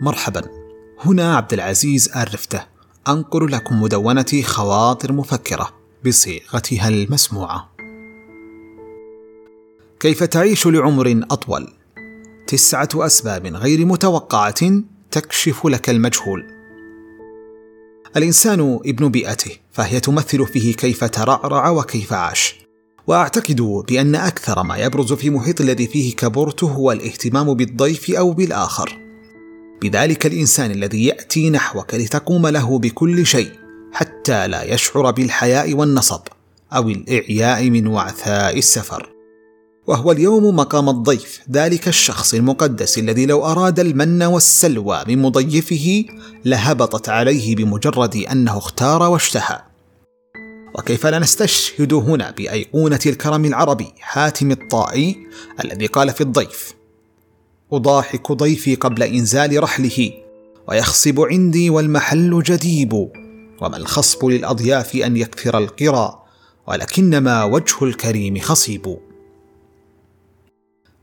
مرحبا. هنا عبد العزيز آل رفته أنقل لكم مدونة خواطر مفكرة بصيغتها المسموعة. كيف تعيش لعمر أطول؟ تسعة أسباب غير متوقعة تكشف لك المجهول. الإنسان ابن بيئته فهي تمثل فيه كيف ترعرع وكيف عاش. وأعتقد بأن أكثر ما يبرز في محيط الذي فيه كبرت هو الاهتمام بالضيف أو بالآخر. بذلك الإنسان الذي يأتي نحوك لتقوم له بكل شيء حتى لا يشعر بالحياء والنصب أو الإعياء من وعثاء السفر. وهو اليوم مقام الضيف ذلك الشخص المقدس الذي لو أراد المن والسلوى من مضيفه لهبطت عليه بمجرد أنه اختار واشتهى. وكيف لا نستشهد هنا بأيقونة الكرم العربي حاتم الطائي الذي قال في الضيف أضاحك ضيفي قبل إنزال رحله ويخصب عندي والمحل جديب وما الخصب للأضياف أن يكثر القرى ولكنما وجه الكريم خصيب.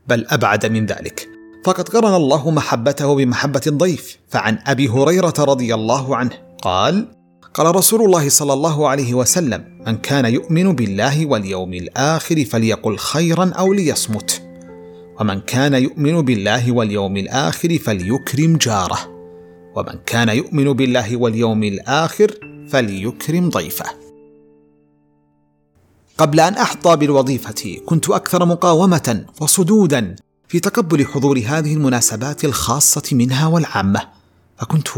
بل أبعد من ذلك فقد قرن الله محبته بمحبة الضيف فعن أبي هريرة رضي الله عنه قال قال رسول الله صلى الله عليه وسلم من كان يؤمن بالله واليوم الآخر فليقل خيرا أو ليصمت ومن كان يؤمن بالله واليوم الآخر فليكرم جاره. ومن كان يؤمن بالله واليوم الآخر فليكرم ضيفه. قبل أن أحظى بالوظيفة كنت أكثر مقاومة وصدودا في تقبل حضور هذه المناسبات الخاصة منها والعامة. فكنت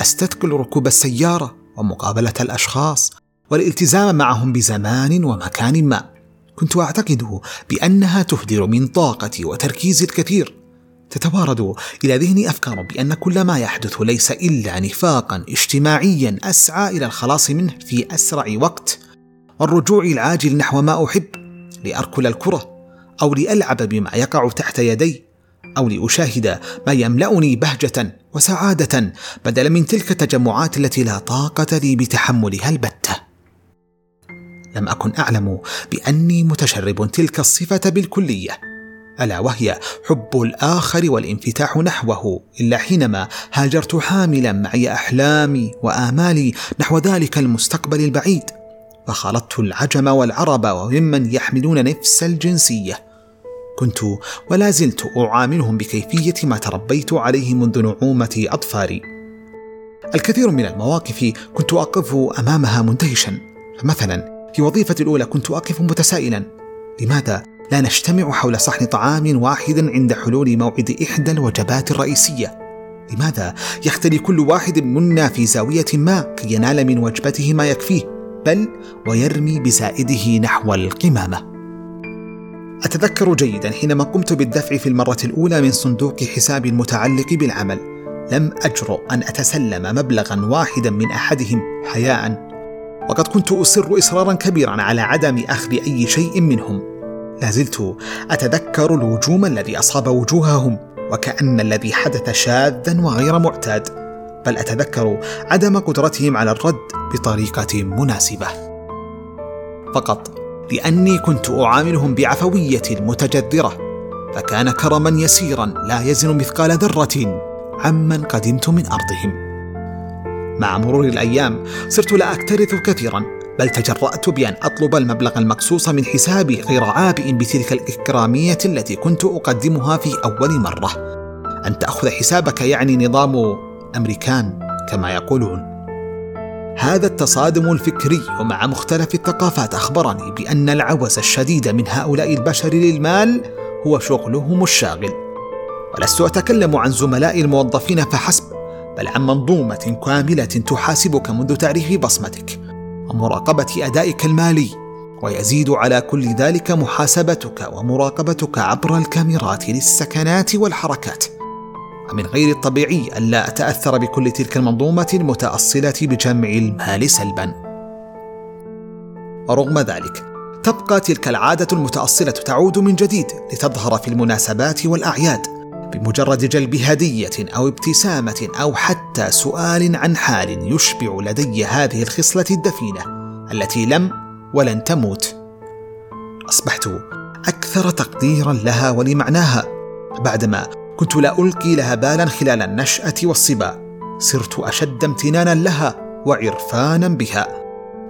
أستثقل ركوب السيارة ومقابلة الأشخاص والالتزام معهم بزمان ومكان ما. كنت اعتقد بأنها تهدر من طاقتي وتركيزي الكثير. تتوارد إلى ذهني أفكار بأن كل ما يحدث ليس إلا نفاقا اجتماعيا أسعى إلى الخلاص منه في أسرع وقت. والرجوع العاجل نحو ما أحب لأركل الكرة أو لألعب بما يقع تحت يدي أو لأشاهد ما يملأني بهجة وسعادة بدلا من تلك التجمعات التي لا طاقة لي بتحملها البتة. لم أكن أعلم بأني متشرب تلك الصفة بالكلية ألا وهي حب الآخر والانفتاح نحوه إلا حينما هاجرت حاملا معي أحلامي وآمالي نحو ذلك المستقبل البعيد فخلطت العجم والعرب وممن يحملون نفس الجنسية. كنت ولا زلت أعاملهم بكيفية ما تربيت عليه منذ نعومة اظفاري الكثير من المواقف كنت أقف أمامها مندهشا فمثلا في وظيفتي الأولى كنت أقف متسائلا. لماذا؟ لا نجتمع حول صحن طعام واحد عند حلول موعد إحدى الوجبات الرئيسية. لماذا يختلي كل واحد منا في زاوية ما كي ينال من وجبته ما يكفيه بل ويرمي بزائده نحو القمامة؟ أتذكر جيدا حينما قمت بالدفع في المرة الأولى من صندوق حسابي المتعلق بالعمل. لم أجرؤ أن أتسلم مبلغا واحدا من أحدهم حياء. وقد كنت أصر إصرارا كبيرا على عدم أخذ أي شيء منهم. لا زلت أتذكر الهجوم الذي أصاب وجوههم وكأن الذي حدث شاذا وغير معتاد. بل أتذكر عدم قدرتهم على الرد بطريقة مناسبة. فقط لأني كنت أعاملهم بعفوية متجذرة فكان كرما يسيرا لا يزن مثقال ذرة عمن قدمت من أرضهم. مع مرور الأيام صرت لا أكترث كثيرا بل تجرأت بأن أطلب المبلغ المقصوص من حسابي غير عابئ بتلك الإكرامية التي كنت أقدمها في أول مرة. أن تأخذ حسابك يعني نظام أمريكان كما يقولون. هذا التصادم الفكري ومع مختلف الثقافات أخبرني بأن العوز الشديد من هؤلاء البشر للمال هو شغلهم الشاغل. ولست أتكلم عن زملائي الموظفين فحسب بل عن منظومة كاملة تحاسبك منذ تعريف بصمتك ومراقبة أدائك المالي ويزيد على كل ذلك محاسبتك ومراقبتك عبر الكاميرات للسكنات والحركات. ومن غير الطبيعي ألا أتأثر بكل تلك المنظومة المتأصلة بجمع المال سلبا. ورغم ذلك تبقى تلك العادة المتأصلة تعود من جديد لتظهر في المناسبات والأعياد. بمجرد جلب هدية أو ابتسامة أو حتى سؤال عن حال يشبع لدي هذه الخصلة الدفينة التي لم ولن تموت. أصبحت أكثر تقديرا لها ولمعناها. بعدما كنت لا ألقي لها بالا خلال النشأة والصبا صرت أشد امتنانا لها وعرفانا بها.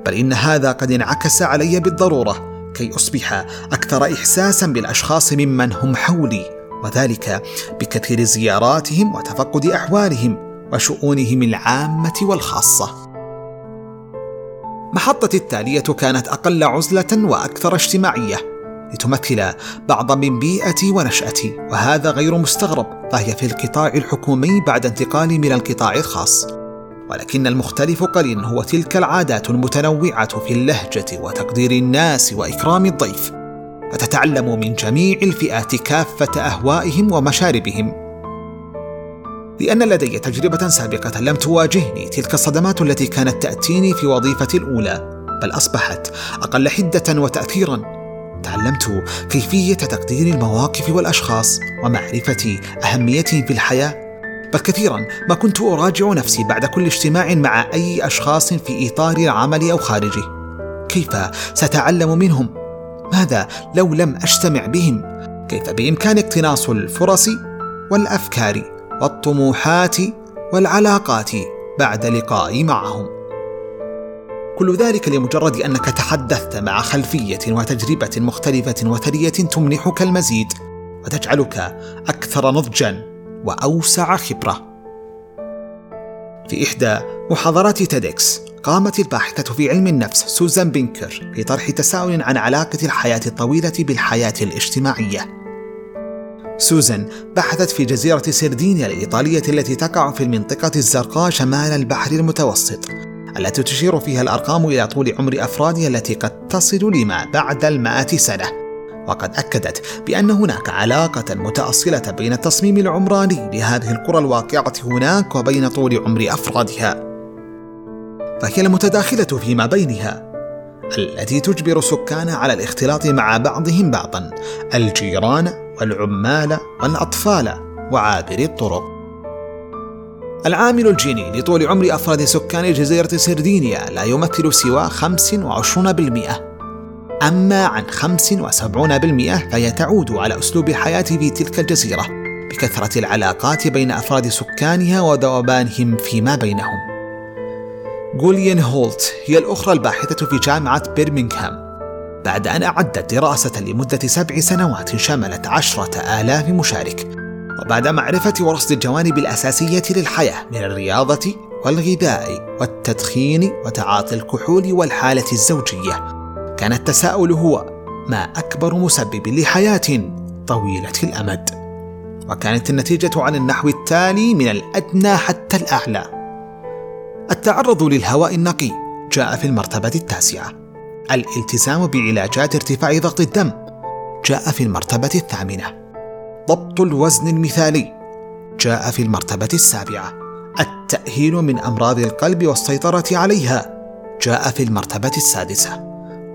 بل إن هذا قد انعكس علي بالضرورة كي أصبح أكثر احساسا بالأشخاص ممن هم حولي. وذلك بكثير زياراتهم وتفقد أحوالهم وشؤونهم العامة والخاصة. محطتي التالية كانت أقل عزلة وأكثر اجتماعية لتمثل بعض من بيئتي ونشأتي وهذا غير مستغرب فهي في القطاع الحكومي بعد انتقالي من القطاع الخاص. ولكن المختلف قليلا هو تلك العادات المتنوعة في اللهجة وتقدير الناس وإكرام الضيف. فتتعلم من جميع الفئات كافة أهوائهم ومشاربهم. لأن لدي تجربة سابقة لم تواجهني تلك الصدمات التي كانت تأتيني في وظيفتي الأولى بل أصبحت أقل حدة وتاثيرا. تعلمت كيفية تقدير المواقف والأشخاص ومعرفة أهميتهم في الحياة. بل كثيرا ما كنت أراجع نفسي بعد كل اجتماع مع أي أشخاص في إطار العمل أو خارجه. كيف سأتعلم منهم؟ ماذا لو لم أجتمع بهم؟ كيف بإمكاني اقتناص الفرص والأفكار والطموحات والعلاقات بعد لقائي معهم؟ كل ذلك لمجرد أنك تحدثت مع خلفية وتجربة مختلفة وثرية تمنحك المزيد وتجعلك أكثر نضجا وأوسع خبرة. في إحدى محاضرات TEDx قامت الباحثة في علم النفس سوزان بينكر بطرح تساؤل عن علاقة الحياة الطويلة بالحياة الاجتماعية. سوزان بحثت في جزيرة سردينيا الإيطالية التي تقع في المنطقة الزرقاء شمال البحر المتوسط، التي تشير فيها الأرقام إلى طول عمر أفرادها التي قد تصل لما بعد المائة سنة. وقد أكدت بأن هناك علاقة متأصلة بين التصميم العمراني لهذه القرى الواقعة هناك وبين طول عمر أفرادها فهي المتداخلة فيما بينها التي تجبر سكانها على الاختلاط مع بعضهم بعضا الجيران والعمال والأطفال وعابري الطرق. العامل الجيني لطول عمر أفراد سكان جزيرة سردينيا لا يمثل سوى 25% أما عن 75% فهي تعود على أسلوب الحياة في تلك الجزيرة بكثرة العلاقات بين أفراد سكانها وذوبانهم فيما بينهم. جوليان هولت هي الأخرى الباحثة في جامعة بيرمنغهام بعد أن أعدت دراسة لمدة سبع سنوات شملت عشرة آلاف مشارك. وبعد معرفة ورصد الجوانب الأساسية للحياة من الرياضة والغذاء والتدخين وتعاطي الكحول والحالة الزوجية كان التساؤل هو ما أكبر مسبب لحياة طويلة الأمد؟ وكانت النتيجة على النحو التالي من الأدنى حتى الأعلى. التعرض للهواء النقي جاء في المرتبة التاسعة. الالتزام بعلاجات ارتفاع ضغط الدم جاء في المرتبة الثامنة. ضبط الوزن المثالي جاء في المرتبة السابعة. التأهيل من أمراض القلب والسيطرة عليها جاء في المرتبة السادسة.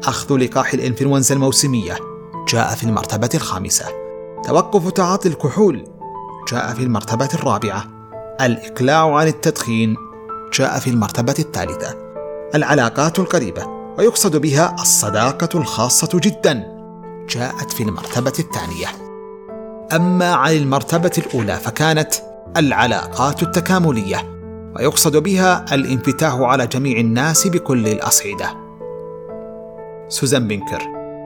أخذ لقاح الإنفلونزا الموسمية جاء في المرتبة الخامسة. توقف تعاطي الكحول جاء في المرتبة الرابعة. الإقلاع عن التدخين جاء في المرتبة الثالثة العلاقات القريبة ويقصد بها الصداقة الخاصة جدا جاءت في المرتبة الثانية. أما عن المرتبة الأولى فكانت العلاقات التكاملية ويقصد بها الانفتاح على جميع الناس بكل الأصعدة. سوزان بينكر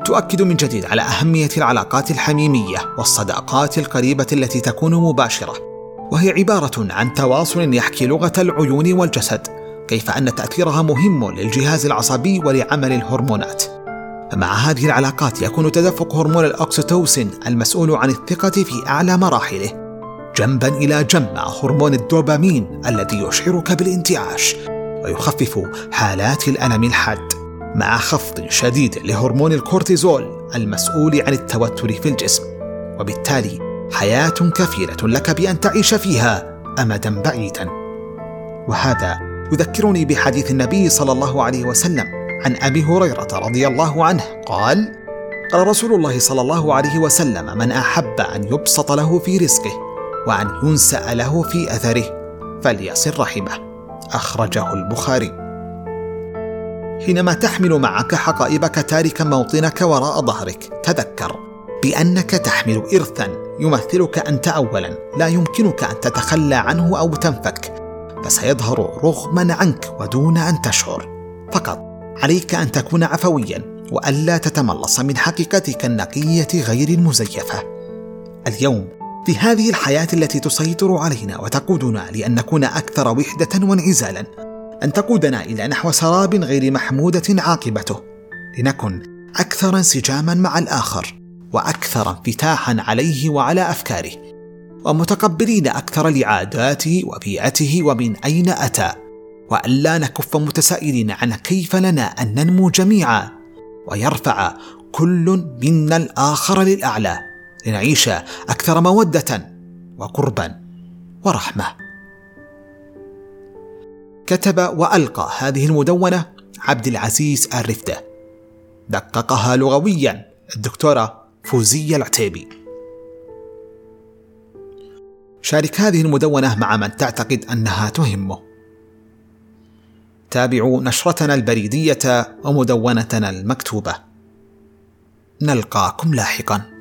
تؤكد من جديد على أهمية العلاقات الحميمية والصداقات القريبة التي تكون مباشرة. وهي عبارة عن تواصل يحكي لغة العيون والجسد كيف أن تأثيرها مهم للجهاز العصبي ولعمل الهرمونات. فمع هذه العلاقات يكون تدفق هرمون الأكسيتوسين المسؤول عن الثقة في أعلى مراحله جنبا إلى جنب مع هرمون الدوبامين الذي يشعرك بالانتعاش ويخفف حالات الألم الحاد مع خفض شديد لهرمون الكورتيزول المسؤول عن التوتر في الجسم. وبالتالي حياة كفيله لك بأن تعيش فيها امدا بعيدا. وهذا يذكرني بحديث النبي صلى الله عليه وسلم عن أبي هريرة رضي الله عنه. قال قال رسول الله صلى الله عليه وسلم من أحب أن يبسط له في رزقه وأن ينسأ له في أثره فليصل رحمه. أخرجه البخاري. حينما تحمل معك حقائبك تاركا موطنك وراء ظهرك تذكر بأنك تحمل ارثا يمثلك أنت اولا. لا يمكنك أن تتخلى عنه أو تنفك. فسيظهر رغما عنك ودون أن تشعر. فقط عليك أن تكون عفويا وألا تتملص من حقيقتك النقية غير المزيفة. اليوم في هذه الحياة التي تسيطر علينا وتقودنا لأن نكون أكثر وحدة وانعزالا. أن تقودنا إلى نحو سراب غير محمودة عاقبته. لنكن أكثر انسجاما مع الآخر. وأكثر انفتاحا عليه وعلى أفكاره ومتقبلين أكثر لعاداته وبيئته ومن أين أتى والا نكف متسائلين عن كيف لنا أن ننمو جميعا ويرفع كل منا الآخر للأعلى لنعيش أكثر مودة وقربا ورحمة. كتب وألقى هذه المدونة عبد العزيز الرفدة. دققها لغويا الدكتورة فوزيه العتيبي. شارك هذه المدونة مع من تعتقد أنها تهمه تابعوا نشرتنا البريدية ومدونتنا المكتوبة. نلقاكم لاحقا.